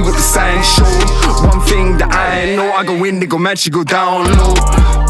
with the same show, One thing that I know, I go in, they go match, you go down low.